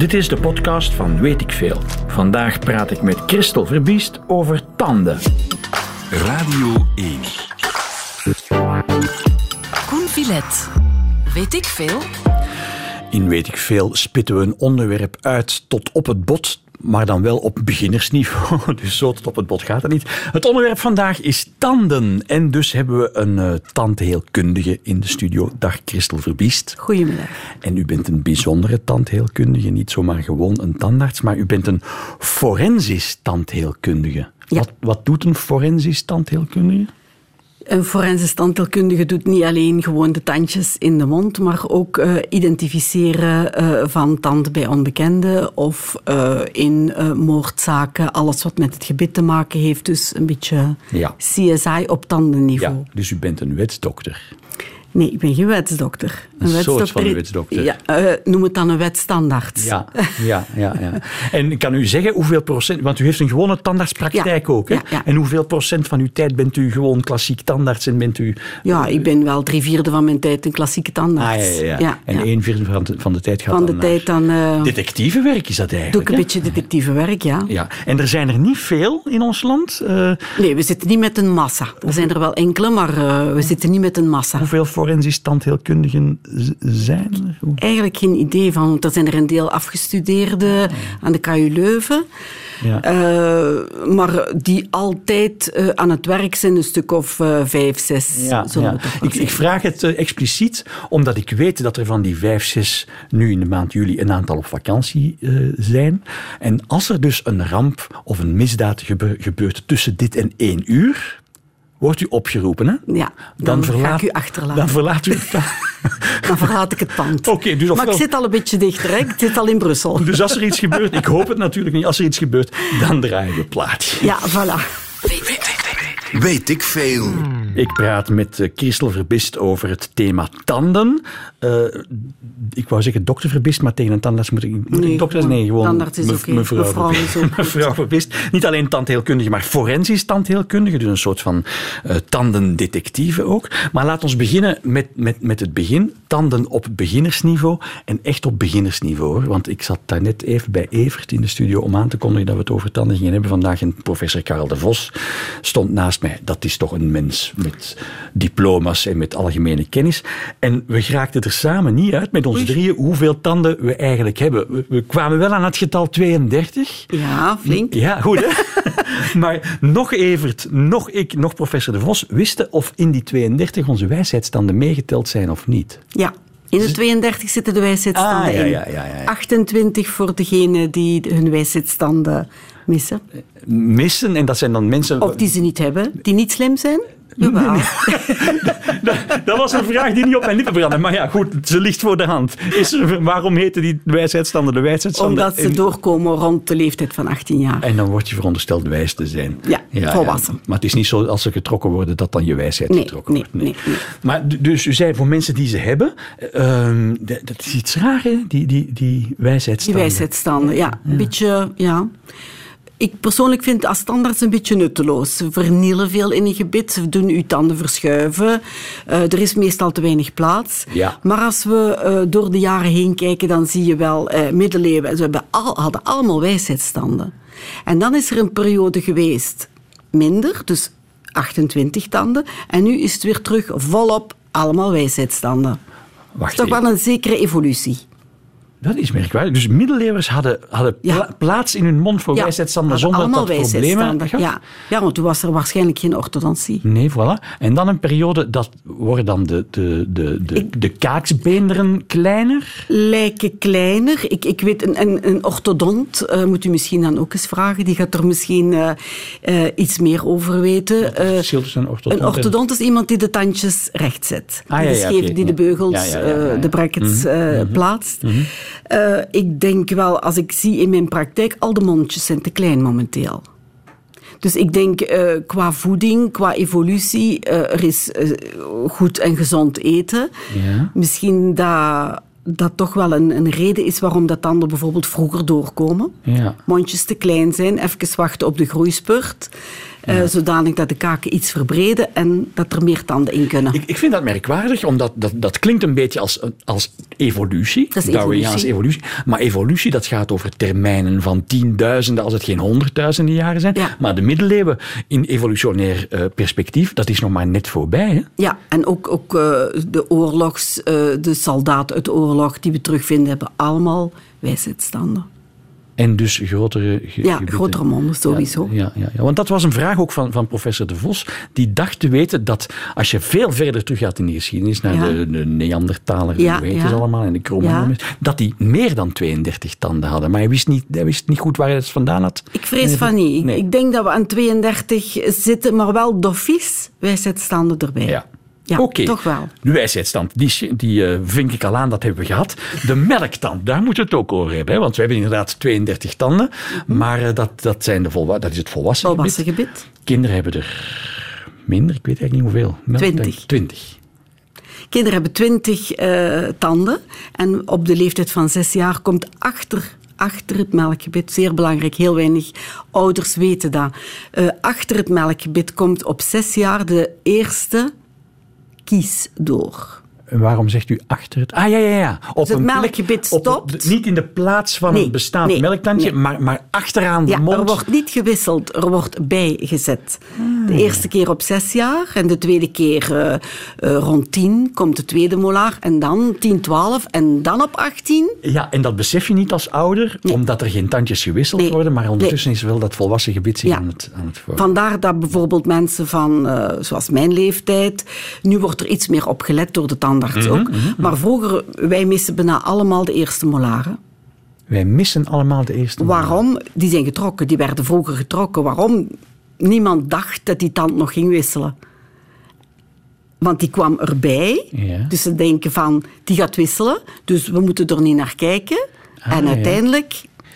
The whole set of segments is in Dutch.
Dit is de podcast van Weet ik Veel. Vandaag praat ik met Christel Verbiest over tanden. Radio 1. Koen Villet. Weet ik veel? In Weet ik Veel spitten we een onderwerp uit tot op het bot, maar dan wel op beginnersniveau. Dus zo tot op het bot gaat het niet. Het onderwerp vandaag is tanden. En dus hebben we een uh, tandheelkundige in de studio. Dag Christel Verbiest. Goedemiddag. En u bent een bijzondere tandheelkundige, niet zomaar gewoon een tandarts, maar u bent een forensisch tandheelkundige. Ja. Wat, wat doet een forensisch tandheelkundige? Een forensisch tandheelkundige doet niet alleen gewoon de tandjes in de mond, maar ook uh, identificeren uh, van tanden bij onbekenden of uh, in moordzaken, alles wat met het gebit te maken heeft. Dus een beetje Ja. CSI op tandenniveau. Ja, dus u bent een wetsdokter. Nee, ik ben geen wetsdokter. Een soort van een wetsdokter. Ja, uh, noem het dan een wetstandaard. Ja, ja, ja, ja. En kan u zeggen hoeveel procent, want u heeft een gewone tandartspraktijk Ja, ook, hè? ja. En hoeveel procent van uw tijd bent u gewoon klassiek tandarts en bent u... Ja, ik ben wel drie vierde van mijn tijd een klassieke Ah, tandarts. ja, ja, en één vierde van de, van de tijd gaat Van de tijd dan uh, Detectivewerk is dat doe ik eigenlijk, een beetje detectieve werk, ja. Ja, en er zijn er niet veel in ons land. Eh, Nee, we zitten niet met een massa. Er zijn er wel enkele, maar uh, we zitten niet met een massa. hoeveel forensisch tandheelkundigen z- zijn er? Hoe- Eigenlijk geen idee van, want er zijn er een deel afgestudeerden aan de KU Leuven. Ja. Uh, maar die altijd uh, aan het werk zijn, een stuk of uh, vijf, zes. Ja, Ik, ik vraag het eh, expliciet omdat ik weet dat er van die vijf, zes nu in de maand juli een aantal op vakantie eh, zijn. En als er dus een ramp of een misdaad gebe- gebeurt tussen dit en één uur, wordt u opgeroepen. Hè? Ja, dan ga ik u achterlaten. Dan verlaat u het. Dan verlaat ik het pand. Oké, dus maar ik zit al een beetje dichter, hè? ik zit al in Brussel. Dus als er iets gebeurt, ik hoop het natuurlijk niet, als er iets gebeurt, dan draaien we plaatje. Ja, voilà. Weet ik veel. Ik praat met eh, Christel Verbist over het thema tanden. Eh, ik wou zeggen dokter Verbist, maar tegen een tandarts moet ik moet Nee, ik dokter gewoon Nee, gewoon tandarts is mev- oké. mevrouw, Mevrouw mevrouw Verbist. Niet alleen tandheelkundige, maar forensisch tandheelkundige. Dus een soort van eh, tandendetectieve ook. Maar laat ons beginnen met, met, met het begin. Tanden op beginnersniveau en echt op beginnersniveau. hoor. Want ik zat daar net even bij Evert in de studio om aan te kondigen dat we het over tanden gingen hebben vandaag. En professor Karel de Vos stond naast mij. Dat is toch een mens met diploma's en met algemene kennis. En we geraakten er samen niet uit met ons drieën hoeveel tanden we eigenlijk hebben. We, we kwamen wel aan het getal 32. Ja, flink. Ja, goed hè? maar nog Evert, nog ik, nog professor De Vos wisten of in die 32 onze wijsheidsstanden meegeteld zijn of niet. Ja. In de 32 zitten de wijsheidsstanden Ah, ja, in. ja, ja, ja, ja. 28 voor degenen die hun wijsheidsstanden missen. Missen, en dat zijn dan mensen... Of die ze niet hebben, die niet slim zijn. Dat was een vraag die niet op mijn lippen brandde. Maar ja, goed, ze ligt voor de hand. Is, er- waarom heten die wijsheidsstanden de wijsheidsstanden? Omdat ze En- doorkomen rond de leeftijd van 18 jaar. En dan word je verondersteld wijs te zijn. Ja, volwassen. Maar het is niet zo als ze getrokken worden dat dan je wijsheid Nee, getrokken nee, wordt. nee, nee. Maar dus u zei voor mensen die ze hebben, ehm, dat is iets raar hè, die, die, die Die wijsheidsstanden. wijsheidsstanden, ja. Een beetje, ja. Ik persoonlijk vind als standaards een beetje nutteloos. Ze vernielen veel in een gebit, ze doen uw tanden verschuiven. Eh, er is meestal te weinig plaats. Ja. Maar als we eh, door de jaren heen kijken, dan zie je wel eh, middeleeuwen. Ze hebben al, hadden allemaal wijsheidsstanden. En dan is er een periode geweest minder, dus 28 tanden. En nu is het weer terug volop allemaal wijsheidsstanden. Dat Wacht is toch even. wel een zekere evolutie. Dat is merkwaardig. Dus middeleeuwers hadden, hadden Ja. pla- plaats in hun mond voor hadden zonder dat problemen gaf? Ja. ja, want toen was er waarschijnlijk geen orthodontie. Nee, voilà. En dan een periode, dat worden dan de, de, de, de, de kaaksbeenderen kleiner. Lijken kleiner. Ik, ik weet, een, een, een orthodont eh, moet u misschien dan ook eens vragen. Die gaat er misschien eh, eh, iets meer over weten. Verschil tussen een orthodont een en- orthodont is iemand die de tandjes recht zet. Ah, die ja, de ja, scheef, die de ja. beugels, Ja, ja, ja, ja, ja. de brackets eh, plaatst. Eh, ik denk wel, als ik zie in mijn praktijk, al de mondjes zijn te klein momenteel. Dus ik denk eh, qua voeding, qua evolutie, eh, er is goed en gezond eten. Ja. Misschien dat dat toch wel een, een reden is waarom dat tanden bijvoorbeeld vroeger doorkomen. Ja. Mondjes te klein zijn, even wachten op de groeispurt. Eh, zodanig dat de kaken iets verbreden en dat er meer tanden in kunnen. Ik, ik vind dat merkwaardig, omdat dat, dat klinkt een beetje als, als evolutie. Dat is Darwiniaanse evolutie. Maar evolutie, dat gaat over termijnen van tienduizenden, als het geen honderdduizenden jaren zijn. Ja. Maar de middeleeuwen in evolutionair eh, perspectief, dat is nog maar net voorbij. Hè? Ja, en ook, ook eh, de oorlogs, de soldaten uit de oorlog die we terugvinden, hebben allemaal wijsheidstanden. En dus grotere ge- Ja, gebieden. grotere monden sowieso. Ja, ja, ja, want dat was een vraag ook van, van professor De Vos. Die dacht te weten dat als je veel verder terug gaat in de geschiedenis, naar Ja. de, de Neandertaler, Ja, hoe heet allemaal, en de Cro-Magnons, dat die meer dan 32 tanden hadden. Maar hij wist niet, hij wist niet goed waar hij het vandaan had. Ik vrees van niet. Ik- Nee. Ik denk dat we aan 32 zitten, maar wel doffies wijsheidstanden erbij. Ja. Ja, Oké. toch wel. De wijsheidstand, die, die eh, vink ik al aan, dat hebben we gehad. De melktand, daar moeten we het ook over hebben. Hè? Want we hebben inderdaad 32 tanden, maar eh, dat, dat, zijn de volwa dat is het volwassen. Volwassen gebied. gebit. Kinderen hebben er minder, ik weet eigenlijk niet hoeveel. Melktand- 20. 20. Kinderen hebben 20 eh, tanden en op de leeftijd van 6 jaar komt achter, achter het melkgebit, zeer belangrijk, heel weinig ouders weten dat. Achter het melkgebit komt op 6 jaar de eerste kies door. En waarom zegt u achter het... Ah, ja, ja, ja. Op Dus het een plek- melkgebit op- stopt. niet in de plaats van Nee, een bestaand nee, melktandje, nee. maar, maar achteraan de Ja, mond. er wordt niet gewisseld, er wordt bijgezet. Ah. De eerste keer op zes jaar en de tweede keer eh, eh, rond tien komt de tweede molaar. En dan 10, 12 en dan op 18. Ja, en dat besef je niet als ouder, omdat er geen tandjes gewisseld worden, maar ondertussen is wel dat volwassen gebit zich Ja. aan het, aan het voor. Vandaar dat bijvoorbeeld mensen van, eh, zoals mijn leeftijd, nu wordt er iets meer op gelet door de tandarts Mhm, ook. Maar vroeger, wij missen bijna allemaal de eerste molaren. Wij missen allemaal de eerste. Waarom? Die zijn getrokken, die werden vroeger getrokken. Waarom? Niemand dacht dat die tand nog ging wisselen. Want die kwam erbij. Ja. Dus ze denken van, die gaat wisselen. Dus we moeten er niet naar kijken. Ah, en ja.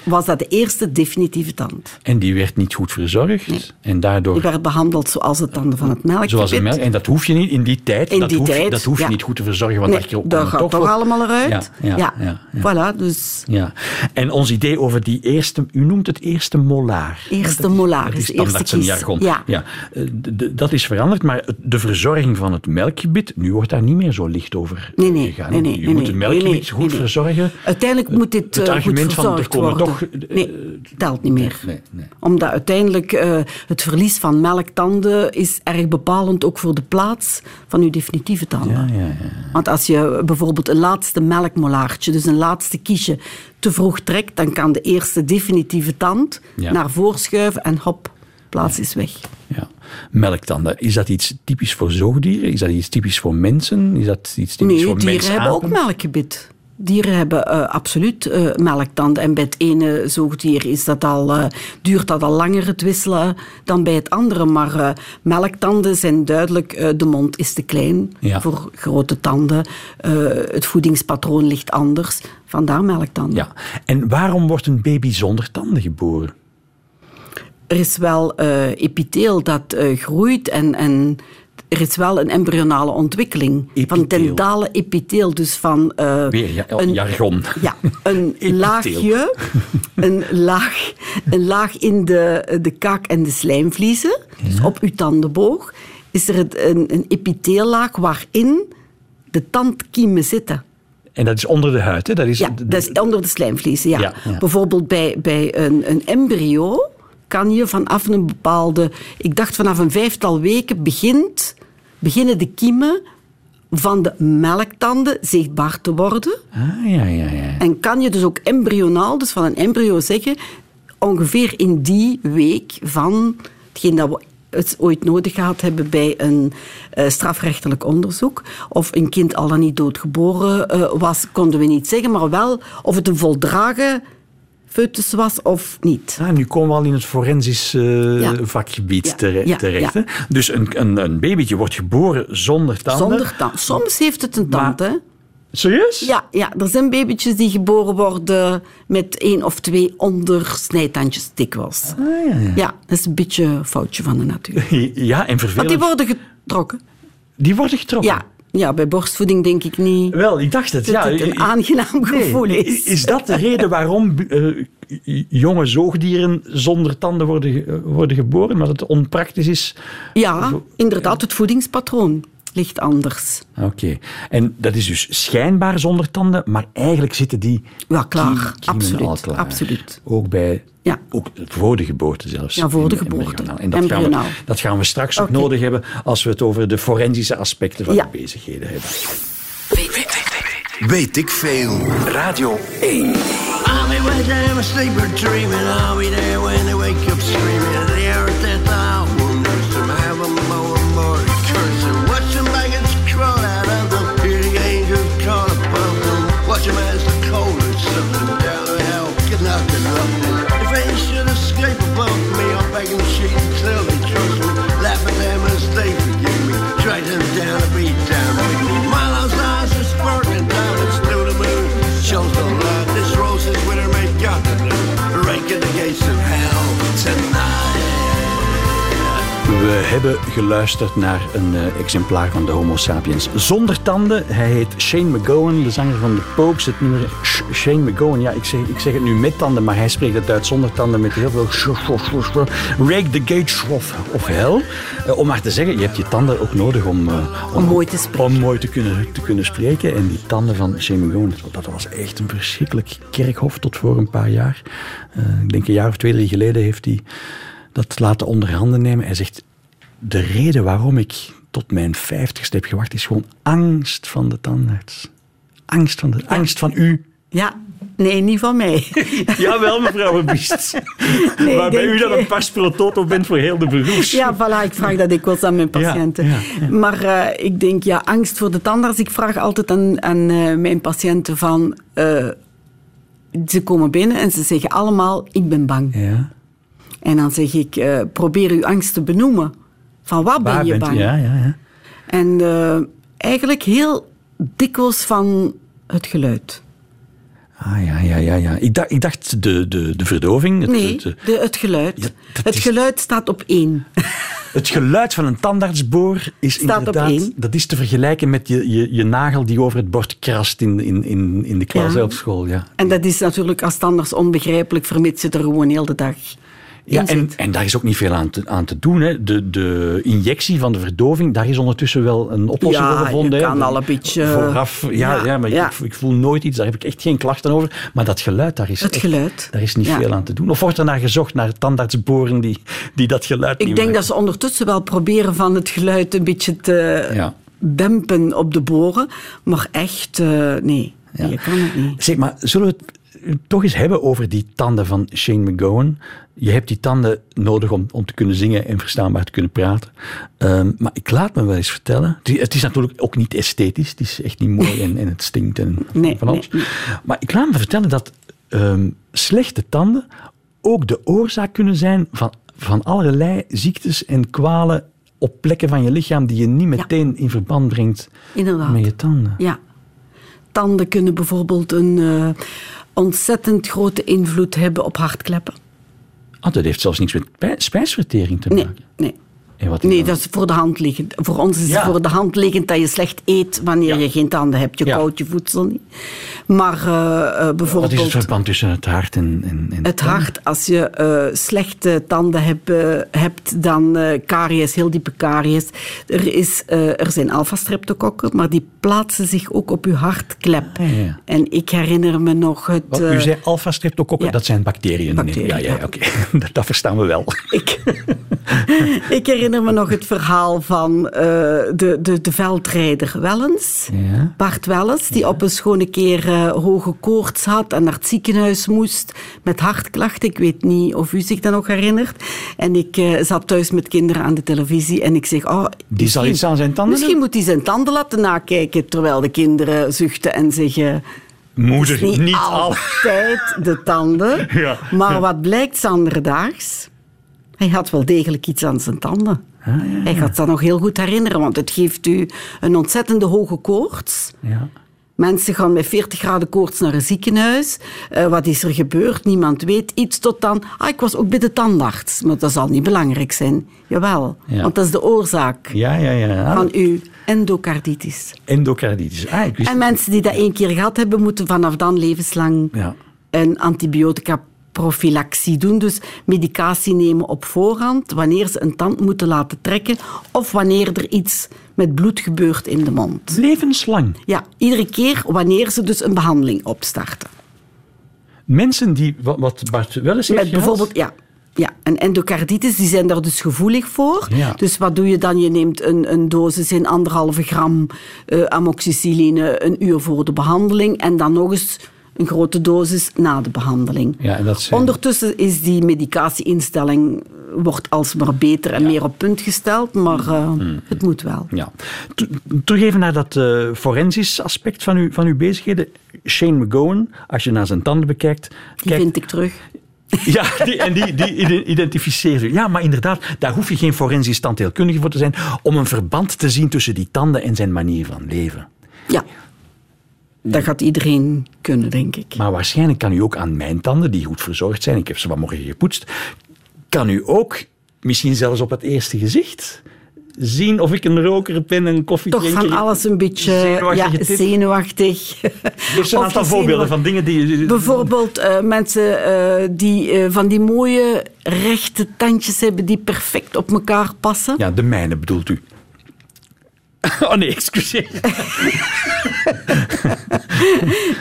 Was dat de eerste definitieve tand. En die werd niet goed verzorgd. En daardoor... Die werd behandeld zoals de tanden van het melkgebit. Zoals melk. En dat hoef je niet in die tijd. In dat die hoef, je- tijd, dat hoef je ja. niet goed te verzorgen, want Nee, dat, gaat toch toch allemaal eruit. Ja, ja. Voilà, dus Ja. En ons idee over die eerste, u noemt het eerste molaar. Eerste Dat is- molaar dat is eerste standaard zijn kies. jargon. Ja. Eh, dat is veranderd, maar de verzorging van het melkgebit, nu wordt daar niet meer zo licht over Nee, nee, gegaan. nee, nee, je moet het nee, goed verzorgen. Uiteindelijk moet dit het eh, argument goed van, er komen worden. Toch, eh, nee, telt niet meer. nee, nee. Omdat uiteindelijk eh, het verlies van melktanden is erg bepalend ook voor de plaats van uw definitieve tanden. Ja, ja, ja. Want als je bijvoorbeeld een laatste melkmolaartje, dus een laatste kiesje, te vroeg trekt, dan kan de eerste definitieve tand naar voren schuiven en hop, plaats is weg. Ja. Melktanden, is dat iets typisch voor zoogdieren? Is dat iets typisch voor mensen? Is dat iets typisch Nee, voor dieren mensen? hebben ook melkgebit. Dieren hebben eh, absoluut eh, melktanden. En bij het ene zoogdier is dat al, eh, duurt dat al langer het wisselen dan bij het andere. Maar melktanden zijn duidelijk, de mond is te klein Ja. voor grote tanden. Het voedingspatroon ligt anders. Vandaar melktanden. Ja. En waarom wordt een baby zonder tanden geboren? Er is wel epitheel dat groeit en, en er is wel een embryonale ontwikkeling. Van Epitheel. dentale epitheel, dus van... eh, Weer ja, een- jargon. Ja, een laagje, een laag, een laag in de, de kaak en de slijmvliezen, dus op uw tandenboog, is er een, een epithiellaag waarin de tandkiemen zitten. En dat is onder de huid, hè? Dat is, Ja, dat is onder de slijmvliezen. Ja. Ja, ja. Bijvoorbeeld bij, bij een, een embryo kan je vanaf een bepaalde, ik dacht vanaf een vijftal weken, begint, beginnen de kiemen van de melktanden zichtbaar te worden. Ah, ja, ja, ja. En kan je dus ook embryonaal, dus van een embryo zeggen, ongeveer in die week van hetgeen dat we het ooit nodig gehad hebben bij een eh, strafrechtelijk onderzoek, of een kind al dan niet doodgeboren eh, was, konden we niet zeggen, maar wel of het een voldragen foetus was of niet. Nu komen we al in het forensisch eh, Ja. vakgebied Ja, tere- ja, terecht. Hè? Dus een, een, een babytje wordt geboren zonder tanden. Zonder tand. Soms heeft het een tand, hè? Serieus? Ja, ja, er zijn babytjes die geboren worden met één of twee ondersnijtandjes dikwijls. Ah, ja, ja. Ja, dat is een beetje een foutje van de natuur. Ja, en Want vervelend. die worden getrokken. Die worden getrokken? Ja, ja, bij borstvoeding denk ik niet Wel, ik dacht het. dat ja, het een aangenaam nee, gevoel is. Is dat de reden waarom eh, jonge zoogdieren zonder tanden worden, worden geboren, maar dat het onpraktisch is. Ja, inderdaad, het voedingspatroon ligt anders. Oké. En dat is dus schijnbaar zonder tanden, maar eigenlijk zitten die Ja, klaar. Absoluut, al klaar. absoluut. Ook bij... Ja. Ook voor de geboorte zelfs. Ja, voor de geboorte. En dat gaan, we, Embryonaal. dat gaan we straks ook nodig hebben als we het over de forensische aspecten van Ja. de bezigheden hebben. Weet ik veel. Radio 1. I'll be right there in my sleeper dreaming. I'll be there when they wake up screaming. We hebben geluisterd naar een eh, exemplaar van de Homo sapiens zonder tanden. Hij heet Shane McGowan, de zanger van de Pokes. Het nummer Sh- Shane McGowan, ja, ik zeg, ik zeg het nu met tanden, maar hij spreekt het uit zonder tanden met heel veel... Rake the gates of, of hell. Eh, om maar te zeggen, je hebt je tanden ook nodig om... eh, Om mooi te spreken. Om mooi te kunnen, te kunnen spreken. En die tanden van Shane McGowan, dat was echt een verschrikkelijk kerkhof tot voor een paar jaar. Ik denk een jaar of twee, drie geleden heeft hij dat laten onderhanden nemen. Hij zegt, de reden waarom ik tot mijn vijftigste heb gewacht, is gewoon angst van de tandarts. Angst van, de, angst van u. Ja, nee, niet van mij. Jawel, mevrouw Biest. Nee, Waarbij u dan een pas toto bent voor heel de beroeps. Ja, voilà, ik vraag dat dikwijls aan mijn patiënten. ja, ja. Maar eh, ik denk, ja, angst voor de tandarts. Ik vraag altijd aan, aan eh, mijn patiënten van... eh, ze komen binnen en ze zeggen allemaal, ik ben bang. Ja. En dan zeg ik, probeer uw angst te benoemen. Van wat ben je bang? Ja, ja, ja. En eh, eigenlijk heel dikwijls van het geluid. Ah, ja, ja, ja. ja. Ik, dacht, ik dacht de, de, de verdoving. Het, Nee, het, de, het geluid. Ja, het is- geluid staat op één. het geluid van een tandartsboor is Staat inderdaad... Dat is te vergelijken met je, je, je nagel die over het bord krast in, in, in, in de klas Ja. Ja. En dat is natuurlijk als tandarts onbegrijpelijk, vermits je er gewoon heel de dag Ja, en, en daar is ook niet veel aan te, aan te doen. Hè. De, de injectie van de verdoving, daar is ondertussen wel een oplossing Ja, voor gevonden. hè. kan al een beetje- Vooraf, ja, ja, Ja, maar ja. Ik, ik voel nooit iets, daar heb ik echt geen klachten over. Maar dat geluid, daar is, Het echt- geluid. daar is niet Ja. veel aan te doen. Of wordt er naar gezocht, naar tandartsboren die, die dat geluid Ik denk maken? dat ze ondertussen wel proberen van het geluid een beetje te Ja. dempen op de boren. Maar echt, eh, nee, Ja. je kan het niet. Zeg maar, zullen we het toch eens hebben over die tanden van Shane McGowan? Je hebt die tanden nodig om, om te kunnen zingen en verstaanbaar te kunnen praten. Ehm, maar ik laat me wel eens vertellen. Het is- Het is natuurlijk ook niet esthetisch. Het is echt niet mooi en, en het stinkt en Nee, van alles. nee, Maar ik laat me vertellen dat ehm, slechte tanden ook de oorzaak kunnen zijn van, van allerlei ziektes en kwalen op plekken van je lichaam die je niet meteen in verband brengt Inderdaad. met je tanden. Ja. Tanden kunnen bijvoorbeeld een eh, ontzettend grote invloed hebben op hartkleppen. Ah, dat heeft zelfs niks met pij- spijsvertering te Nee, maken. nee. Is Nee, dan? dat is voor de hand liggend. Voor ons is Ja. het voor de hand liggend dat je slecht eet wanneer Ja. je geen tanden hebt. Je Ja. koudt je voedsel niet. Maar eh, eh, Wat bijvoorbeeld... is het verband tussen het hart en... en, en Het hart, als je eh, slechte tanden heb, hebt, dan eh karies, heel diepe karies. Er, is, eh, er zijn alpha-streptokokken, maar die plaatsen zich ook op je hartklep. Ah. En ik herinner me nog het... Wat, u zei alpha-streptokokken, ja. dat zijn bacteriën. Bacteriën, ja, ja, ja. oké. dat, dat verstaan we wel. Ik, ik herinner me nog het verhaal van eh, de, de, de veldrijder Wellens. Ja. Bart Wellens, die op een schone keer eh, hoge koorts had en naar het ziekenhuis moest met hartklachten. Ik weet niet of u zich dat nog herinnert. En ik eh, zat thuis met kinderen aan de televisie en ik zeg... Oh, Die zal iets aan zijn tanden Misschien moet hij zijn tanden laten nakijken terwijl de kinderen zuchten en zeggen... Moeder, niet, niet al. altijd de tanden. Ja, maar wat blijkt zanderdaags? Hij had wel degelijk iets aan zijn tanden. Ah, Hij gaat dat nog heel goed herinneren, want het geeft u een ontzettende hoge koorts. Ja. Mensen gaan met 40 graden koorts naar een ziekenhuis. Eh, wat is er gebeurd? Niemand weet iets tot dan. Ah, ik was ook bij de tandarts. Maar dat zal niet belangrijk zijn. Jawel, Ja. want dat is de oorzaak Ja, ja, ja. van uw endocarditis. Endocarditis. Ah, ik wist En mensen die dat één keer gehad hebben, moeten vanaf dan levenslang Ja. een antibiotica prophylaxie doen. Dus medicatie nemen op voorhand wanneer ze een tand moeten laten trekken of wanneer er iets met bloed gebeurt in de mond. Levenslang. Ja, iedere keer wanneer ze dus een behandeling opstarten. Mensen die, wat, Bart wel eens heeft Met bijvoorbeeld, ja, ja, een endocarditis, die zijn daar dus gevoelig voor. Ja. Dus wat doe je dan? Je neemt een, een dosis in anderhalve gram eh, amoxicilline een uur voor de behandeling en dan nog eens een grote dosis na de behandeling. Ja, en dat zijn- Ondertussen is die medicatieinstelling wordt alsmaar beter en meer op punt gesteld, maar eh, Mm. het moet wel. Ja. Terug even naar dat eh, forensisch aspect van, uw, van uw bezigheden. Shane McGowan, als je naar zijn tanden bekijkt... Die kijkt- vind ik terug. Ja, die, en die, die ide- identificeert u. Ja, maar inderdaad, daar hoef je geen forensisch tandheelkundige voor te zijn om een verband te zien tussen die tanden en zijn manier van leven. Ja, dat gaat iedereen kunnen, denk ik. Maar waarschijnlijk kan u ook aan mijn tanden, die goed verzorgd zijn, ik heb ze vanmorgen gepoetst, kan u ook, misschien zelfs op het eerste gezicht, zien of ik een roker ben, een Toch koffiedrinker. van alles een beetje Zenuwachtige ja, zenuwachtig. Ze een aantal voorbeelden zenuwachtig- van dingen die... Bijvoorbeeld eh, mensen eh, die eh, van die mooie rechte tandjes hebben die perfect op elkaar passen. Ja, de mijne bedoelt u. Oh nee, excuseer.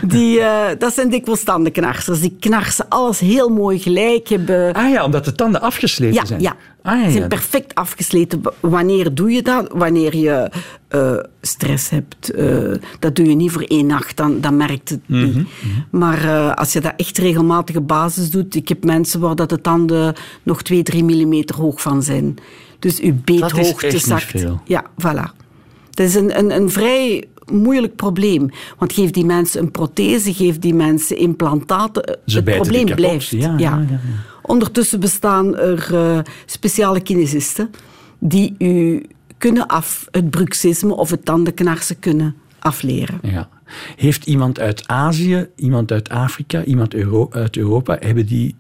Die, eh, dat zijn dikwijls tandenknarsers. Die knarsen alles heel mooi gelijk hebben. Ah ja, omdat de tanden afgesleten Ja, zijn. ja. Ah, ja, Ze ja. zijn perfect afgesleten. Wanneer doe je dat? Wanneer je eh, stress hebt. eh, dat doe je niet voor één nacht, dan, dan merkt het Mhm, niet. Maar als je dat echt regelmatige basis doet... Ik heb mensen waar dat de tanden nog 2, 3 millimeter hoog van zijn. Dus uw beethoogte niet zakt. Ja, voilà. Dat is een, een, een vrij moeilijk probleem. Want geef die mensen een prothese, geef die mensen implantaten. Ze het probleem kapot. blijft. Ja, ja, ja, ja. Ondertussen bestaan er eh, speciale kinesisten die u kunnen af, het bruxisme of het tandenknarsen kunnen afleren. Ja. Heeft iemand uit Azië, iemand uit Afrika, iemand Euro- uit Europa, hebben die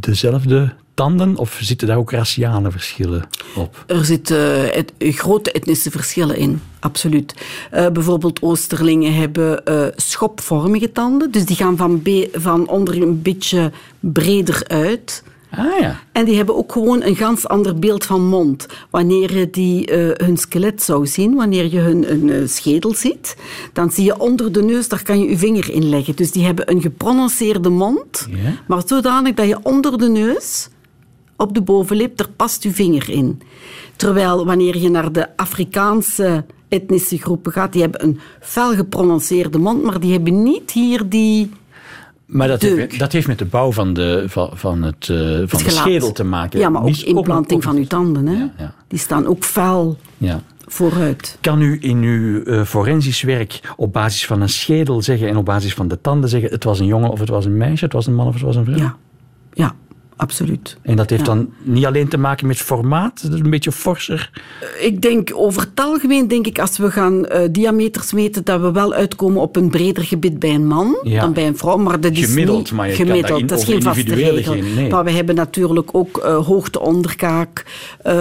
dezelfde tanden of zitten daar ook raciale verschillen op? Er zitten et- grote etnische verschillen in, absoluut. Eh, bijvoorbeeld Oosterlingen hebben eh, schopvormige tanden, dus die gaan van, van onder een beetje breder uit. Ah ja. En die hebben ook gewoon een ganz ander beeld van mond. Wanneer je die, eh, hun skelet zou zien, wanneer je hun een, eh, schedel ziet, dan zie je onder de neus, daar kan je je vinger in leggen. Dus die hebben een geprononceerde mond, Ja. maar zodanig dat je onder de neus, op de bovenlip, daar past je vinger in. Terwijl wanneer je naar de Afrikaanse etnische groepen gaat, die hebben een fel geprononceerde mond, maar die hebben niet hier die... Maar dat heeft, dat heeft met de bouw van, de, van, van, het, eh, van het de schedel te maken. Ja, maar ook Niet- implanting van uw tanden. Hè? Ja, ja. Die staan ook fel Ja. vooruit. Kan u in uw eh, forensisch werk op basis van een schedel zeggen en op basis van de tanden zeggen het was een jongen of het was een meisje, het was een man of het was een vrouw? Ja, ja absoluut. En dat heeft Ja. dan niet alleen te maken met formaat, dat is een beetje forser. Ik denk over het algemeen, denk ik, als we gaan eh, diameters meten, dat we wel uitkomen op een breder gebit bij een man Ja. dan bij een vrouw. Maar dat is Gemiddeld, niet maar je kan gemiddeld. dat in- dat is geen vaste regel. geen- nee. Maar we hebben natuurlijk ook eh, hoogte onderkaak, eh,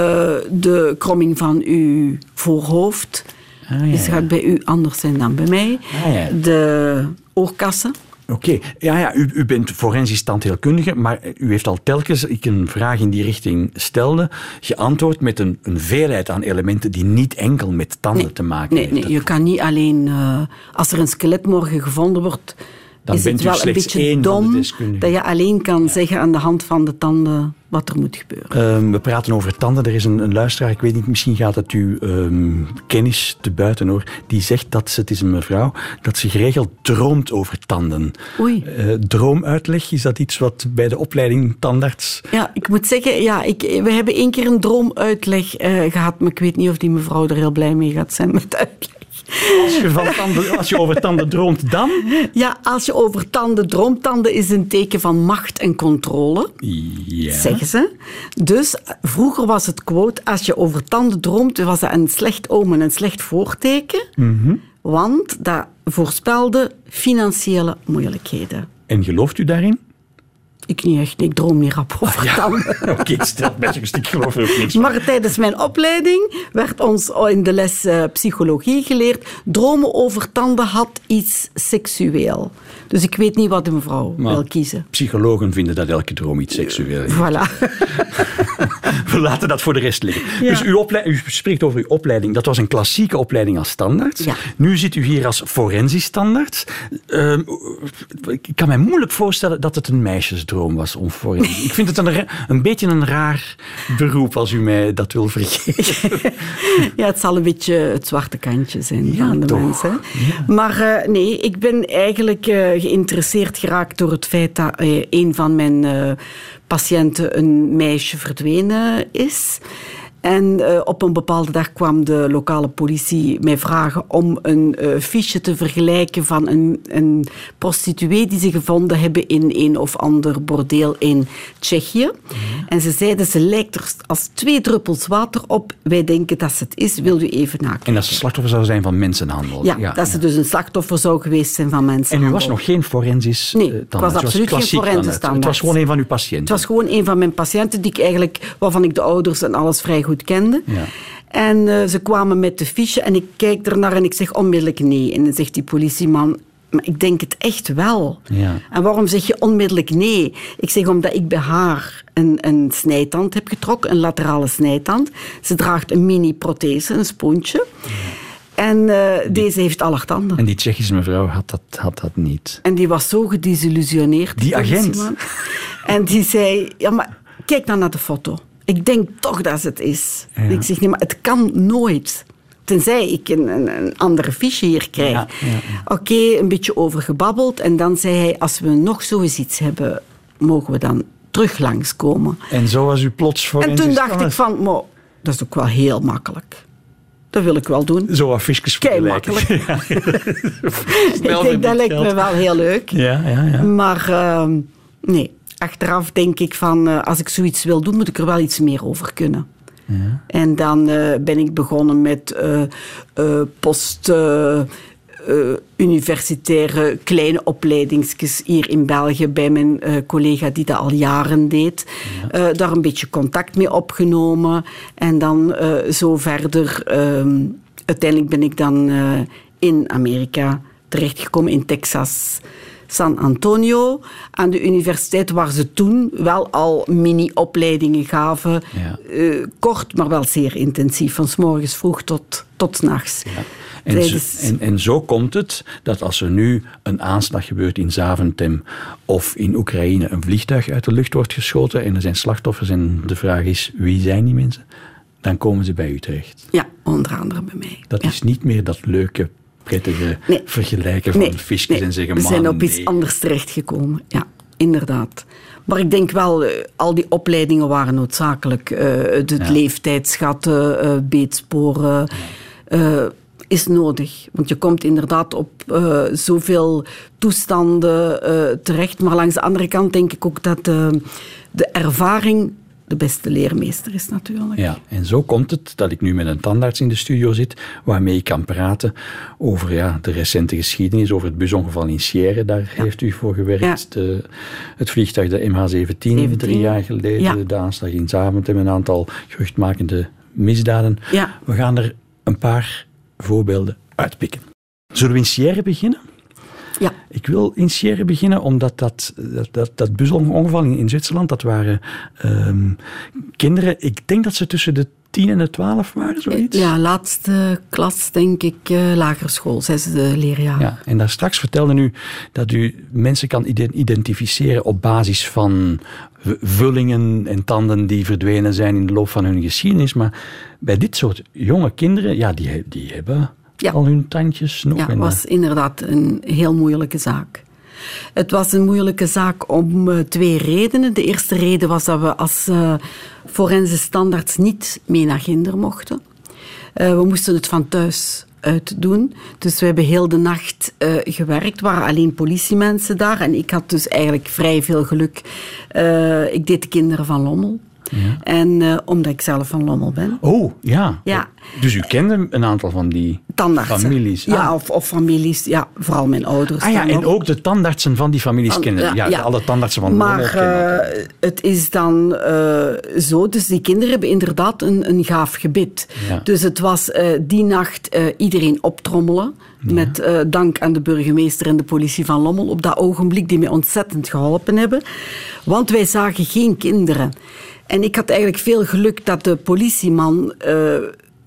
de kromming van uw voorhoofd. Ah, ja, Dus het ja. gaat bij u anders zijn dan bij mij. Ah, ja. De oorkassen. Oké, ja, ja u, u bent forensisch tandheelkundige, maar u heeft al telkens, ik een vraag in die richting stelde, geantwoord met een, een veelheid aan elementen die niet enkel met tanden te maken Nee, heeft. nee, je kan niet alleen... eh, als er een skelet morgen gevonden wordt, Dan is bent het u wel een slechts beetje dom dat je alleen kan zeggen aan de hand van de tanden wat er moet gebeuren. Ehm, we praten over tanden. Er is een, een luisteraar, ik weet niet, misschien gaat het u ehm, kennis te buiten hoor, die zegt dat ze, het is een mevrouw, dat ze geregeld droomt over tanden. Oei. Eh, droomuitleg, is dat iets wat bij de opleiding tandarts... Ja, ik moet zeggen, ja, ik, we hebben één keer een droomuitleg eh, gehad, maar ik weet niet of die mevrouw er heel blij mee gaat zijn met uitleg. Als je, van tanden, als je over tanden droomt, dan... Ja, als je over tanden droomt, tanden is een teken van macht en controle. Ja. zeggen ze. Dus vroeger was het quote, als je over tanden droomt, was dat een slecht omen, een slecht voorteken. Want dat voorspelde financiële moeilijkheden. En gelooft u daarin? Ik niet echt, ik droom niet rap over Ja, tanden. oké, stel best een stuk geloof er ook niks van. Maar tijdens mijn opleiding werd ons in de les eh, psychologie geleerd, dromen over tanden had iets seksueel. Dus ik weet niet wat een vrouw Maar wil kiezen. Psychologen vinden dat elke droom iets seksueel is. Voilà. We laten dat voor de rest liggen. Ja. Dus u spreekt over uw opleiding. Dat was een klassieke opleiding als standaard. Ja. Nu zit u hier als forensisch standaard. Ehm, ik kan me moeilijk voorstellen dat het een meisjesdroom was om forensisch. ik vind het een, een beetje een raar beroep als u mij dat wil vergeven. Ja, het zal een beetje het zwarte kantje zijn Ja, van de mensen. Maar eh, nee, ik ben eigenlijk eh, geïnteresseerd geraakt door het feit dat eh, een van mijn eh, patiënten een meisje verdwenen is. En eh, op een bepaalde dag kwam de lokale politie mij vragen om een eh, fiche te vergelijken van een, een prostituee die ze gevonden hebben in een of ander bordeel in Tsjechië. En ze zeiden, ze lijkt er als twee druppels water op. Wij denken dat ze het is. Wil u even nakijken? En dat ze slachtoffer zou zijn van mensenhandel. Ja, dat ze dus een slachtoffer zou geweest zijn van mensen. En u was nog geen forensisch Nee, eh, ik tandarts. was absoluut geen forensisch tandarts. Het was gewoon een van uw Het patiënten. was gewoon een van mijn patiënten die ik eigenlijk, waarvan ik de ouders en alles vrij goed kende. Ja. En eh, ze kwamen met de fiche en ik kijk ernaar en ik zeg onmiddellijk nee. En dan zegt die politieman, maar ik denk het echt wel. Ja. En waarom zeg je onmiddellijk nee? Ik zeg omdat ik bij haar een, een snijtand heb getrokken, een laterale snijtand. Ze draagt een mini-prothese, een spoontje. En eh, deze heeft alle tanden. En die Tsjechische mevrouw had dat, had dat niet. En die was zo gedesillusioneerd. Die agent? politieman. En die zei, ja, maar kijk dan naar de foto. Ik denk toch dat het is. Ja. Ik zeg, nee, maar het kan nooit. Tenzij ik een, een, een andere fiche hier krijg. Ja, ja, ja. Oké, een beetje overgebabbeld. En dan zei hij, als we nog zoiets iets hebben, mogen we dan terug langskomen. En zo was u plots voor En toen dacht ik van, maar, dat is ook wel heel makkelijk. Dat wil ik wel doen. Zo affiches Kei vergelijken. ik denk, dat lijkt me wel heel leuk. Ja, ja, ja. Maar ehm, nee, achteraf denk ik van eh, als ik zoiets wil doen, moet ik er wel iets meer over kunnen. En dan eh, ben ik begonnen met eh, post. universitaire kleine opleidingsjes hier in België bij mijn collega die dat al jaren deed. Daar een beetje contact mee opgenomen en dan zo verder. ehm, uiteindelijk ben ik dan in Amerika terechtgekomen, in Texas. San Antonio, aan de universiteit waar ze toen wel al mini-opleidingen gaven. Ja. Eh, kort, maar wel zeer intensief, van s morgens vroeg tot, tot 's nachts. En, zo, en, en zo komt het dat als er nu een aanslag gebeurt in Zaventem of in Oekraïne een vliegtuig uit de lucht wordt geschoten en er zijn slachtoffers en de vraag is wie zijn die mensen, dan komen ze bij u terecht. Ja, onder andere bij mij. Dat Ja. is niet meer dat leuke, Nee. vergelijken van nee, en zeggen we zijn op iets anders terechtgekomen. Ja, inderdaad. Maar ik denk wel, eh, al die opleidingen waren noodzakelijk. Eh, het Ja. leeftijdschatten, eh, beetsporen, is nodig. Want je komt inderdaad op zoveel toestanden terecht. Maar langs de andere kant denk ik ook dat de ervaring de beste leermeester is natuurlijk. Ja, en zo komt het dat ik nu met een tandarts in de studio zit, waarmee ik kan praten over ja, de recente geschiedenis, over het busongeval in Sierre. Daar heeft u voor gewerkt. Ja. De, het vliegtuig, de MH17, 17. drie jaar geleden. Ja. De aanslag in Zaventem, een aantal geruchtmakende misdaden. Ja. We gaan er een paar voorbeelden uitpikken. Zullen we in Sierre beginnen? Ja. Ik wil in Sierre beginnen, omdat dat, dat, dat, dat busongeval in, in Zwitserland, dat waren ehm, kinderen, ik denk dat ze tussen de 10 en de 12 waren, zoiets. Ja, laatste klas denk ik, eh lagere school, zesde leerjaar. Ja, en daar straks vertelde u dat u mensen kan ide- identificeren op basis van vullingen en tanden die verdwenen zijn in de loop van hun geschiedenis. Maar bij dit soort jonge kinderen, ja, die, die hebben Ja. al hun tandjes nog. Ja, het was inderdaad een heel moeilijke zaak. Het was een moeilijke zaak om eh, twee redenen. De eerste reden was dat we als uh, forense standaards niet mee naar Ginder mochten. Uh, we moesten het van thuis uit doen. Dus we hebben heel de nacht uh, gewerkt. Er waren alleen politiemensen daar. En ik had dus eigenlijk vrij veel geluk. Ik deed de kinderen van Lommel. En eh, omdat ik zelf van Lommel ben. Oh, ja. Ja. Dus u kende een aantal van die Tandartsen. families? Ja, Ah. of, of families. Ja, vooral mijn ouders. Ah ja, en ook de tandartsen van die families Van- kennen. Ja, alle tandartsen van Maar Lommel kennen elkaar. eh, het is dan eh, zo, dus die kinderen hebben inderdaad een, een gaaf gebit. Dus het was die nacht iedereen optrommelen. Met dank aan de burgemeester en de politie van Lommel op dat ogenblik, die mij ontzettend geholpen hebben. Want wij zagen geen kinderen. En ik had eigenlijk veel geluk dat de politieman eh,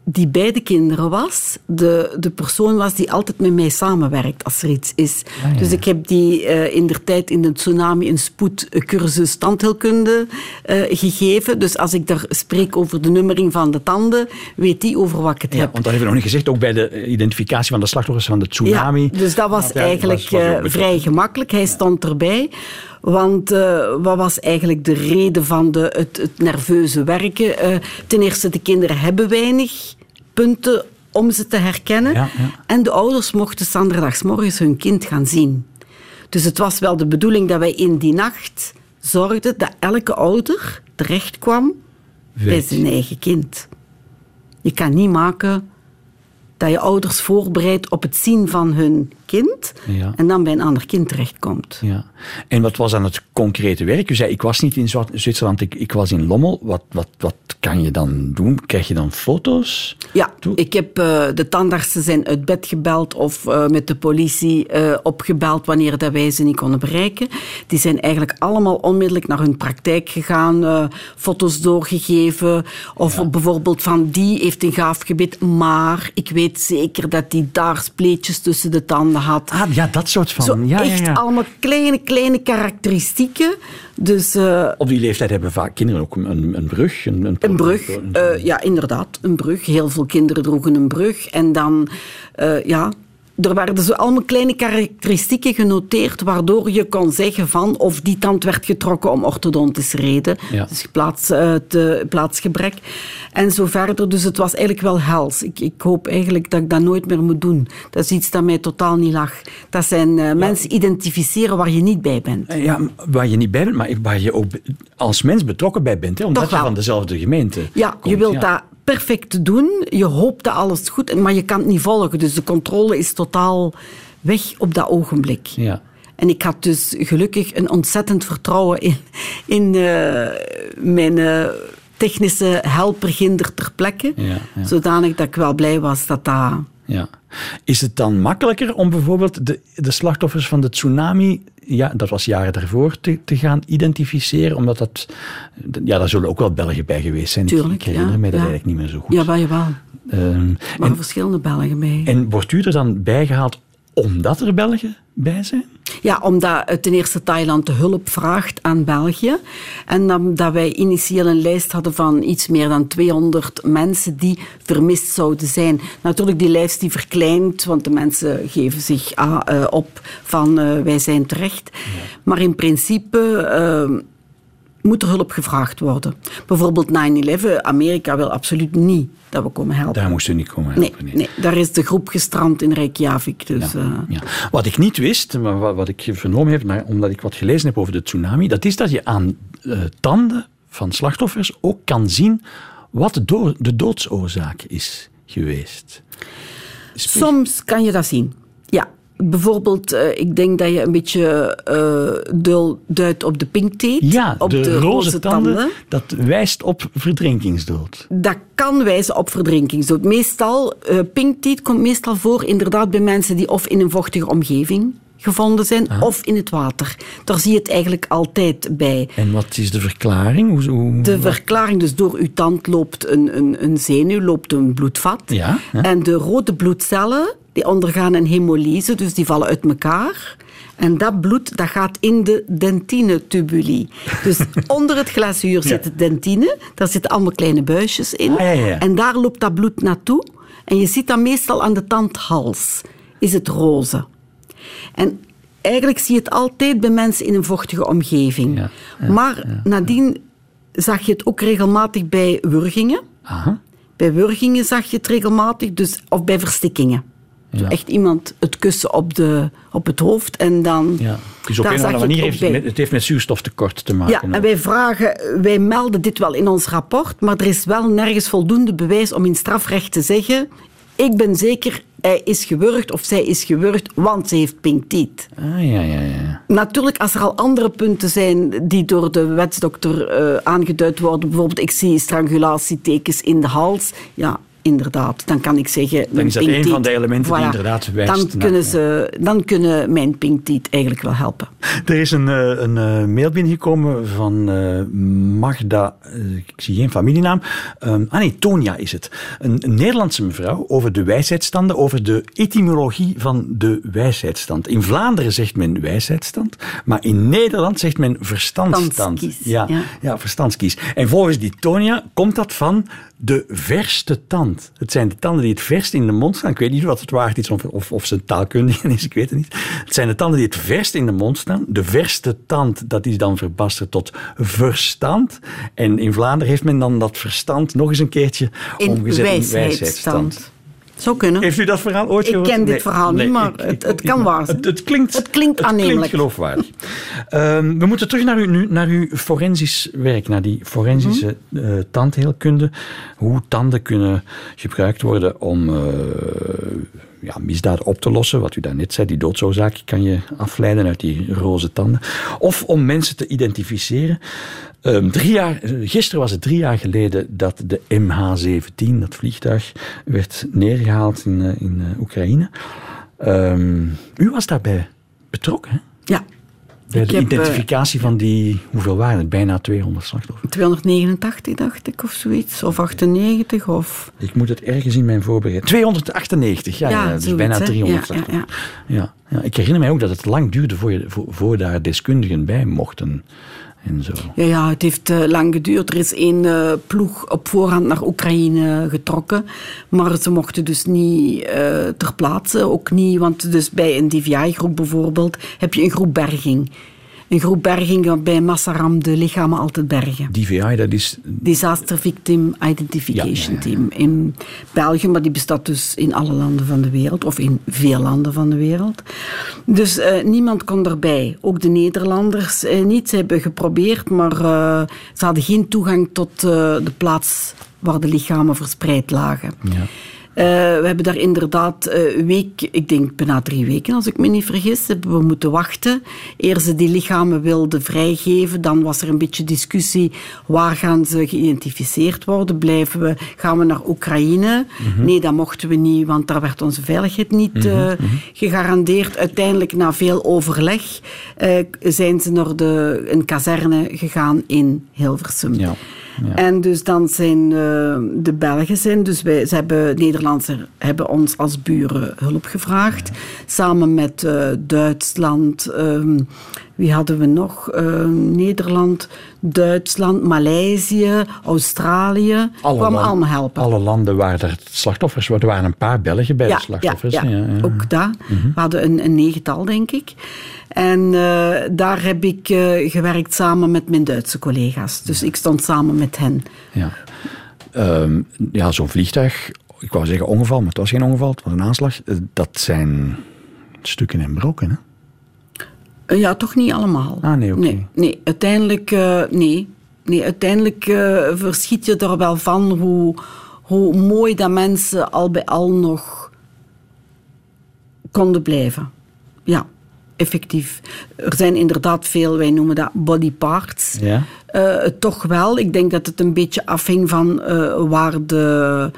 die bij de kinderen was, de, de persoon was die altijd met mij samenwerkt als er iets is. Dus ik heb die eh, in der tijd in de tsunami een spoedcursus tandheelkunde eh, gegeven. Dus als ik daar spreek over de nummering van de tanden, weet die over wat ik het Ja, heb. want dat hebben we nog niet gezegd, ook bij de identificatie van de slachtoffers van de tsunami. Ja, dus dat was eigenlijk was- was vrij gemakkelijk. Hij stond erbij. Want eh, wat was eigenlijk de reden van de, het, het nerveuze werken? Eh, ten eerste, de kinderen hebben weinig punten om ze te herkennen. Ja, ja. En de ouders mochten zanderdagsmorgens hun kind gaan zien. Dus het was wel de bedoeling dat wij in die nacht zorgden dat elke ouder terecht kwam bij zijn eigen kind. Je kan niet maken dat je ouders voorbereidt op het zien van hun kind Ja. en dan bij een ander kind terechtkomt. Ja. En wat was dan het concrete werk? U zei, ik was niet in Zwitserland, ik, ik was in Lommel. Wat, wat, wat kan je dan doen? Krijg je dan foto's? Ja, ik heb eh, de tandartsen zijn uit bed gebeld of eh, met de politie eh, opgebeld wanneer dat wij ze niet konden bereiken. Die zijn eigenlijk allemaal onmiddellijk naar hun praktijk gegaan, foto's doorgegeven. Of bijvoorbeeld van die heeft een gaaf gebit, maar ik weet zeker dat die daar spleetjes tussen de tanden had. Ah, ja, dat soort van. Zo ja, echt ja, ja. allemaal kleine, kleine karakteristieken. Dus eh, Op die leeftijd hebben vaak kinderen ook een, een brug. Een, een, Een brug, een- eh, ja, inderdaad, een brug. Heel veel kinderen droegen een brug. En dan, eh, ja, er werden zo allemaal kleine karakteristieken genoteerd, waardoor je kon zeggen van of die tand werd getrokken om orthodontische reden. Ja. Dus plaats, eh, te, plaatsgebrek. En zo verder. Dus het was eigenlijk wel hels. Ik, ik hoop eigenlijk dat ik dat nooit meer moet doen. Dat is iets dat mij totaal niet lag. Dat zijn eh, mensen identificeren waar je niet bij bent. Eh, Ja, waar je niet bij bent, maar waar je ook als mens betrokken bij bent. Hè, omdat je van dezelfde gemeente Ja, komt, je wilt ja. dat perfect doen. Je hoopt dat alles goed maar je kan het niet volgen. Dus de controle is totaal weg op dat ogenblik. Ja. En ik had dus gelukkig een ontzettend vertrouwen in, in eh, mijn eh, technische helper Ginder ter plekke. Ja, ja. Zodanig dat ik wel blij was dat dat... Ja. Is het dan makkelijker om bijvoorbeeld de, de slachtoffers van de tsunami, ja, dat was jaren daarvoor, te, te gaan identificeren? Omdat dat, ja, daar zullen ook wel Belgen bij geweest zijn. Tuurlijk, ik herinner ja, mij dat ja. eigenlijk niet meer zo goed. Jawel, jawel. Ehm, Maar en, verschillende Belgen mee. en wordt u er dan bijgehaald omdat er Belgen bij zijn? Ja, omdat ten eerste Thailand de hulp vraagt aan België. En dan, dat wij initieel een lijst hadden van iets meer dan 200 mensen die vermist zouden zijn. Natuurlijk, die lijst die verkleint, want de mensen geven zich ah, eh, op van eh, wij zijn terecht. Maar in principe... eh, moet er hulp gevraagd worden. Bijvoorbeeld 9-11, Amerika wil absoluut niet dat we komen helpen. Daar moest u niet komen Nee, helpen. nee, daar is de groep gestrand in Reykjavik. Dus, Ja, eh, ja. Wat ik niet wist, maar wat, wat ik vernomen heb, maar omdat ik wat gelezen heb over de tsunami, dat is dat je aan eh, tanden van slachtoffers ook kan zien wat door- de doodsoorzaak is geweest. Soms kan je dat zien. Ja. Bijvoorbeeld, eh, ik denk dat je een beetje dul duidt op de pinkteet. Ja, op de, roze tanden, dat wijst op verdrinkingsdood. Dat kan wijzen op verdrinkingsdood. Meestal, eh pinkteet komt meestal voor inderdaad bij mensen die of in een vochtige omgeving gevonden zijn, Ah. of in het water. Daar zie je het eigenlijk altijd bij. En wat is de verklaring? Hoe, hoe- De verklaring, dus door uw tand loopt een, een, een zenuw, loopt een bloedvat. Ja, ja. En de rode bloedcellen, die ondergaan een hemolyse, dus die vallen uit elkaar. En dat bloed dat gaat in de dentinetubuli. Dus onder het glazuur zit de dentine. Daar zitten allemaal kleine buisjes in. Ah, ja. En daar loopt dat bloed naartoe. En je ziet dat meestal aan de tandhals. Is het roze. En eigenlijk zie je het altijd bij mensen in een vochtige omgeving. Ja, maar nadien zag je het ook regelmatig bij wurgingen. Aha, Bij wurgingen zag je het regelmatig, dus, of bij verstikkingen. Ja. Echt iemand het kussen op, de, op het hoofd en dan... Ja. Dus op een of andere manier het heeft het bij. met, het heeft met zuurstoftekort te maken. Ja, en ook. wij vragen, wij melden dit wel in ons rapport, maar er is wel nergens voldoende bewijs om in strafrecht te zeggen: ik ben zeker, hij is gewurgd of zij is gewurgd, want ze heeft pink teeth. Ah, ja, ja, ja. Natuurlijk, als er al andere punten zijn die door de wetsdokter eh, aangeduid worden, bijvoorbeeld ik zie strangulatietekens in de hals, ja, inderdaad, dan kan ik zeggen... mijn is dat één van de elementen die inderdaad wijst Dan naar- kunnen, ze, dan kunnen mijn pink teeth eigenlijk wel helpen. Er is een, eh, een eh, mail binnengekomen van eh, Magda, ik zie geen familienaam. Ehm, ah nee, Tonia is het. Een, een Nederlandse mevrouw over de wijsheidsstanden, over de etymologie van de wijsheidsstand. In Vlaanderen zegt men wijsheidsstand, maar in Nederland zegt men verstandstand. Verstandskies, Ja, ja. ja, verstandskies. En volgens die Tonia komt dat van de verste tand. Het zijn de tanden die het verst in de mond staan. Ik weet niet wat het waard is of, of, of ze een taalkundige is, ik weet het niet. Het zijn de tanden die het verst in de mond staan. De verste tand, dat is dan verbasterd tot verstand. En in Vlaanderen heeft men dan dat verstand nog eens een keertje In omgezet in wijsheidsstand. Zou kunnen. Heeft u dat verhaal ooit Ik gehoord? ken dit verhaal niet, maar ik- het- ik het kan waar zijn. Het, het klinkt, Het klinkt aannemelijk. geloofwaardig. Ehm, we moeten terug naar uw, nu, naar uw forensisch werk, naar die forensische Mhm. eh, tandheelkunde. Hoe tanden kunnen gebruikt worden om eh, ja, misdaden op te lossen. Wat u daarnet zei, die doodsoorzaak kan je afleiden uit die roze tanden. Of om mensen te identificeren. Ehm, drie jaar, gisteren was het drie jaar geleden dat de MH17, dat vliegtuig, werd neergehaald in, eh, in eh, Oekraïne. Ehm, u was daarbij betrokken, hè? Ja. Bij de heb, eh, identificatie van die, hoeveel waren het? Bijna 200 slachtoffers. 289 dacht ik of zoiets, of 98 of... Ik moet het ergens in mijn voorbereiding. 298, ja, ja, dus bijna hè. 300 Ja, ja, slachtoffers. Ja, ja. Ik herinner mij ook dat het lang duurde voor, je, voor, voor daar deskundigen bij mochten. En zo. Ja, ja, het heeft eh, lang geduurd. Er is één eh, ploeg op voorhand naar Oekraïne getrokken. Maar ze mochten dus niet eh, ter plaatse. Ook niet, want dus bij een DVI-groep bijvoorbeeld heb je een groep berging. Een groep berging dat bij massaram de lichamen altijd bergen. DVI, dat is Disaster Victim Identification Ja, ja, ja, ja. Team in België, maar die bestaat dus in alle landen van de wereld, of in veel landen van de wereld. Dus eh, niemand kon erbij. Ook de Nederlanders eh, niet. Ze hebben geprobeerd, maar eh, ze hadden geen toegang tot de plaats waar de lichamen verspreid lagen. Ja. Eh, we hebben daar inderdaad een week, ik denk bijna drie weken als ik me niet vergis, hebben we moeten wachten. Eer ze die lichamen wilden vrijgeven, dan was er een beetje discussie. Waar gaan ze geïdentificeerd worden? Blijven we, gaan we naar Oekraïne? Nee, dat mochten we niet, want daar werd onze veiligheid niet eh, gegarandeerd. Uiteindelijk, na veel overleg, zijn ze naar de, een kazerne gegaan in Hilversum. Ja. Ja. En dus dan zijn eh, de Belgen zijn, dus wij, ze hebben Nederlanders hebben ons als buren hulp gevraagd, samen met eh, Duitsland. ehm, wie hadden we nog? Ehm, Nederland, Duitsland, Maleisië, Australië. kwamen landen- allemaal helpen. Alle landen waar er slachtoffers waren. Er waren een paar Belgen bij de slachtoffers. Ja, ja, Ja, ja. ook dat. We hadden een, een negental, denk ik. En eh, daar heb ik eh, gewerkt samen met mijn Duitse collega's. Dus ik stond samen met hen. Ja, Ehm, ja zo'n vliegtuig, ik wou zeggen ongeval, maar het was geen ongeval, het was een aanslag. Eh, Dat zijn stukken en brokken, hè? Eh, Ja, toch niet allemaal. Ah, nee, oké. nee, nee, uiteindelijk, eh, nee. nee. Uiteindelijk eh, verschiet je er wel van hoe, hoe mooi dat mensen al bij al nog konden blijven. Ja, effectief. Er zijn inderdaad veel, wij noemen dat body parts. Ja. Eh, toch wel. Ik denk dat het een beetje afhing van eh, waar de...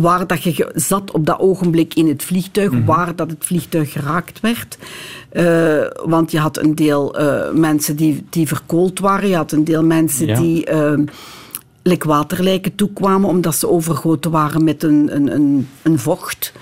waar dat je zat op dat ogenblik in het vliegtuig, Mhm. waar dat het vliegtuig geraakt werd. Eh, want je had een deel eh, mensen die, die verkoold waren, je had een deel mensen Ja. die like waterlijken toekwamen omdat ze overgoten waren met een, een, een, een vocht.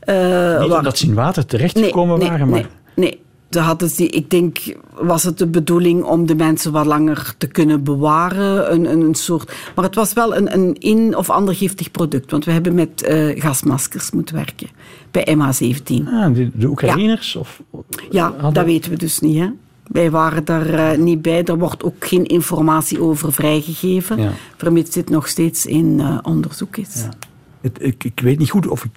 Eh, Niet waar- omdat ze in water terechtgekomen waren, maar... Nee, nee. Ze hadden die, ik denk, was het de bedoeling om de mensen wat langer te kunnen bewaren. Een, een, een soort, maar het was wel een, een in- of ander giftig product. Want we hebben met eh, gasmaskers moeten werken bij MH17. Ah, de, de Oekraïners? Of, Ja, hadden- dat weten we dus niet. Hè? Wij waren daar eh, niet bij. Er wordt ook geen informatie over vrijgegeven. Ja. Vermits dit nog steeds in eh, onderzoek is. Het, ik, ik weet niet goed of ik,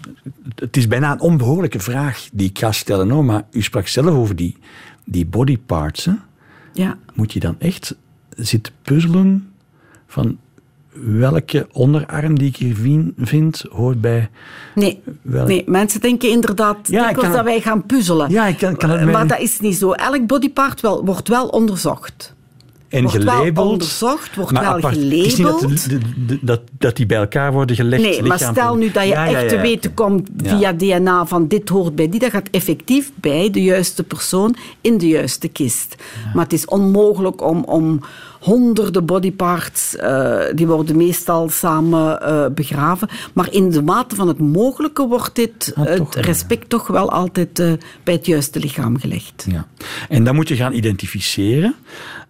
het is bijna een onbehoorlijke vraag die ik ga stellen, hoor, maar u sprak zelf over die, die body parts. Hè? Ja. Moet je dan echt zitten puzzelen van welke onderarm die ik hier vind hoort bij. Nee, nee, mensen denken inderdaad Ja, kan- dat wij gaan puzzelen. Ja, ik kan- kan het mij- Maar dat is niet zo. Elk bodypart wel, wordt wel onderzocht. En Wordt wel onderzocht, wordt maar wel apart. Is niet dat, dat, dat die bij elkaar worden gelegd. Nee, maar stel nu dat je Ja, echt ja. te weten komt via DNA van dit hoort bij die, dat gaat effectief bij de juiste persoon in de juiste kist. Maar het is onmogelijk om, om honderden bodyparts, eh, die worden meestal samen eh, begraven. Maar in de mate van het mogelijke wordt dit Ah, het toch respect toch wel altijd eh, bij het juiste lichaam gelegd. Ja. En dan moet je gaan identificeren.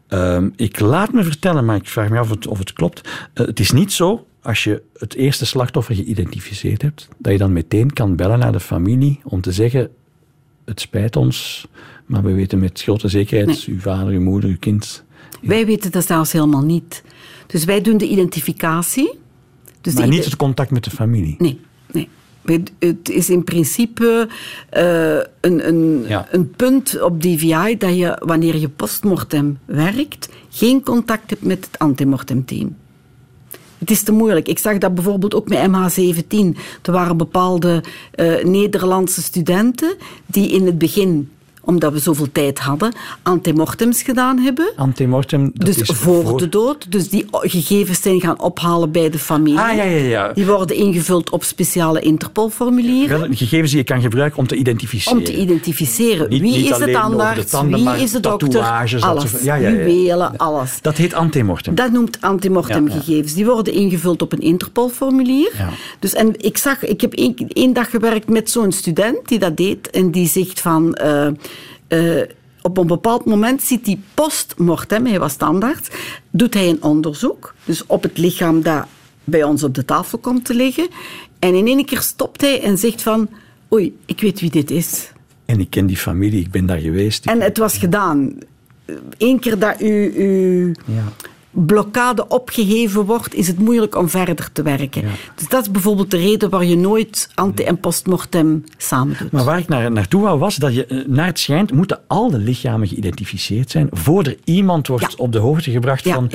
Ehm, ik laat me vertellen, maar ik vraag me af of het, of het klopt. Eh, het is niet zo, als je het eerste slachtoffer geïdentificeerd hebt, dat je dan meteen kan bellen naar de familie om te zeggen: Het spijt ons, maar we weten met grote zekerheid, Nee. uw vader, uw moeder, uw kind. Wij weten dat zelfs helemaal niet. Dus wij doen de identificatie. Dus Maar niet het contact met de familie. Nee. Het- is in principe eh, een, een, Ja. een punt op DVI dat je, wanneer je postmortem werkt, geen contact hebt met het antemortemteam. Het is te moeilijk. Ik zag dat bijvoorbeeld ook met MH17. Er waren bepaalde eh, Nederlandse studenten die in het begin, omdat we zoveel tijd hadden, antemortems gedaan hebben. Antemortem, dat Dus is voor, de dood. Dus die gegevens zijn gaan ophalen bij de familie. Ah, ja, ja, ja. Die worden ingevuld op speciale Interpol-formulieren. Gegevens die je kan gebruiken om te identificeren. Om te identificeren Niet- wie niet is de de tandarts, tanden, wie is de dokter, alles. ja, ja, ja. Juwelen, alles. Dat heet antemortem. Dat noemt antemortemgegevens. Die worden ingevuld op een Interpol-formulier. Ja. Dus, en ik, zag, ik heb één, één dag gewerkt met zo'n student die dat deed. En die zegt van... eh, eh, op een bepaald moment ziet hij postmortem, hij was standaard, doet hij een onderzoek. Dus op het lichaam dat bij ons op de tafel komt te liggen. En in één keer stopt hij en zegt van... Oei, ik weet wie dit is. En ik ken die familie, ik ben daar geweest. En het was gedaan. Eén keer dat u, uw Ja. Blokkade opgeheven wordt, is het moeilijk om verder te werken. Ja. Dus dat is bijvoorbeeld de reden waar je nooit ante- en postmortem samen doet. Maar waar ik naar, naartoe wou was dat je, eh, naar het schijnt, moeten al de lichamen geïdentificeerd zijn voor er iemand wordt Ja. op de hoogte gebracht Ja, van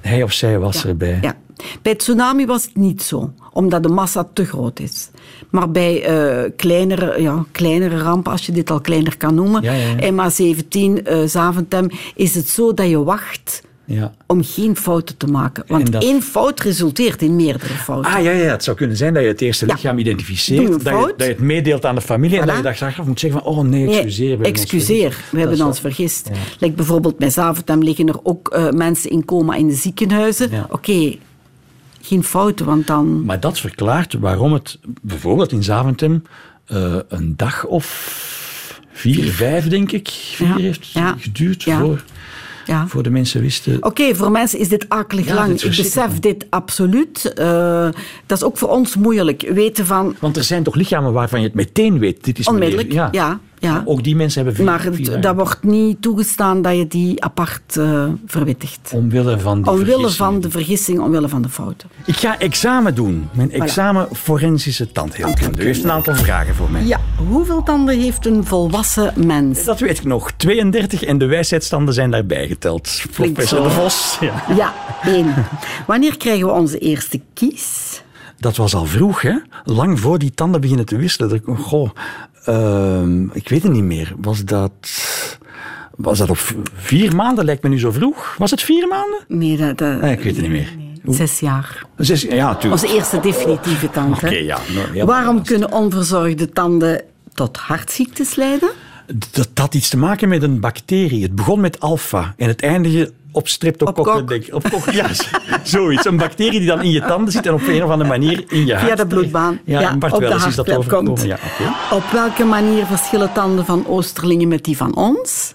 hij of zij was erbij. Bij tsunami was het niet zo, omdat de massa te groot is. Maar bij eh, kleinere, ja, kleinere rampen, als je dit al kleiner kan noemen, Ja, ja, ja. MH17, eh, Zaventem, is het zo dat je wacht Ja. om geen fouten te maken. Want dat- één fout resulteert in meerdere fouten. Ah ja, ja, het zou kunnen zijn dat je het eerste lichaam identificeert, dat je, dat je het meedeelt aan de familie en dat je dat achteraf moet zeggen van oh nee, Nee, excuseer. we hebben ons excuseer, vergist. we hebben Dat ons vergist. Like bijvoorbeeld bij Zaventem liggen er ook eh, mensen in coma in de ziekenhuizen. Oké, geen fouten, want dan... Maar dat verklaart waarom het bijvoorbeeld in Zaventem eh, een dag of vier, vijf denk ik, vier heeft geduurd ja. voor, Ja. voor de mensen wisten. Oké, voor mensen is dit akelig Ja, lang. dit Ik besef dit absoluut. Eh, dat is ook voor ons moeilijk. Weten van... Want er zijn toch lichamen waarvan je het meteen weet. Dit is Onmiddellijk, meneer- ja. ja. Ook die mensen hebben vier, Maar het, dat wordt niet toegestaan dat je die apart eh, verwittigt. Omwille van die Omwille vergissingen. van de vergissing, omwille van de fouten. Ik ga examen doen. Mijn examen forensische tandheelkunde. U heeft een aantal vragen voor mij. Ja, hoeveel tanden heeft een volwassen mens? Dat weet ik nog. 32 en de wijsheidsstanden zijn daarbij geteld. Professor zo. De Vos. Ja. Ja, één. Wanneer krijgen we onze eerste kies? Dat was al vroeg, hè? Lang voor die tanden beginnen te wisselen. Goh, ehm, ik weet het niet meer. Was dat... Was dat op vier maanden? Lijkt me nu zo vroeg. Was het vier maanden? Nee, dat, dat- Nee, ik weet het niet meer. zes jaar. Zes, ja, natuurlijk. Onze eerste definitieve tand. Oké, ja. Waarom kunnen onverzorgde tanden tot hartziektes leiden? Dat had iets te maken met een bacterie. Het begon met alfa en het eindigde op streptokokken. Op kok. denk ik. Op kok, ja, zoiets. Een bacterie die dan in je tanden zit en op een of andere manier in je hart. Via de bloedbaan. Ja, en Bart op de Welles is dat overkomen. Ja. Op welke manier verschillen tanden van Oosterlingen met die van ons?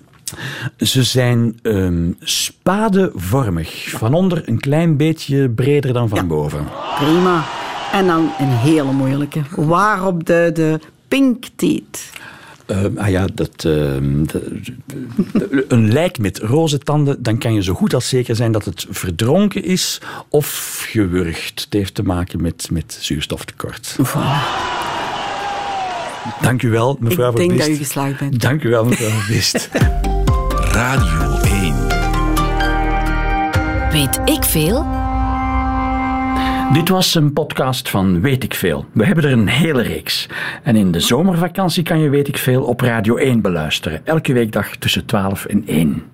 Ze zijn ehm spadevormig. Van onder een klein beetje breder dan van boven. Prima. En dan een hele moeilijke. Waarop de, de pink teeth? Eh, ah ja, dat, eh, de- de- een lijk met roze tanden, dan kan je zo goed als zeker zijn dat het verdronken is of gewurgd. Het heeft te maken met, met zuurstoftekort. Dank u wel, mevrouw Ik denk dat u geslaagd bent. Dank u wel, mevrouw Verbist. Radio 1. Weet ik veel? Dit was een podcast van Weet ik Veel. We hebben er een hele reeks. En in de zomervakantie kan je Weet ik Veel op Radio 1 beluisteren. Elke weekdag tussen 12 en 1.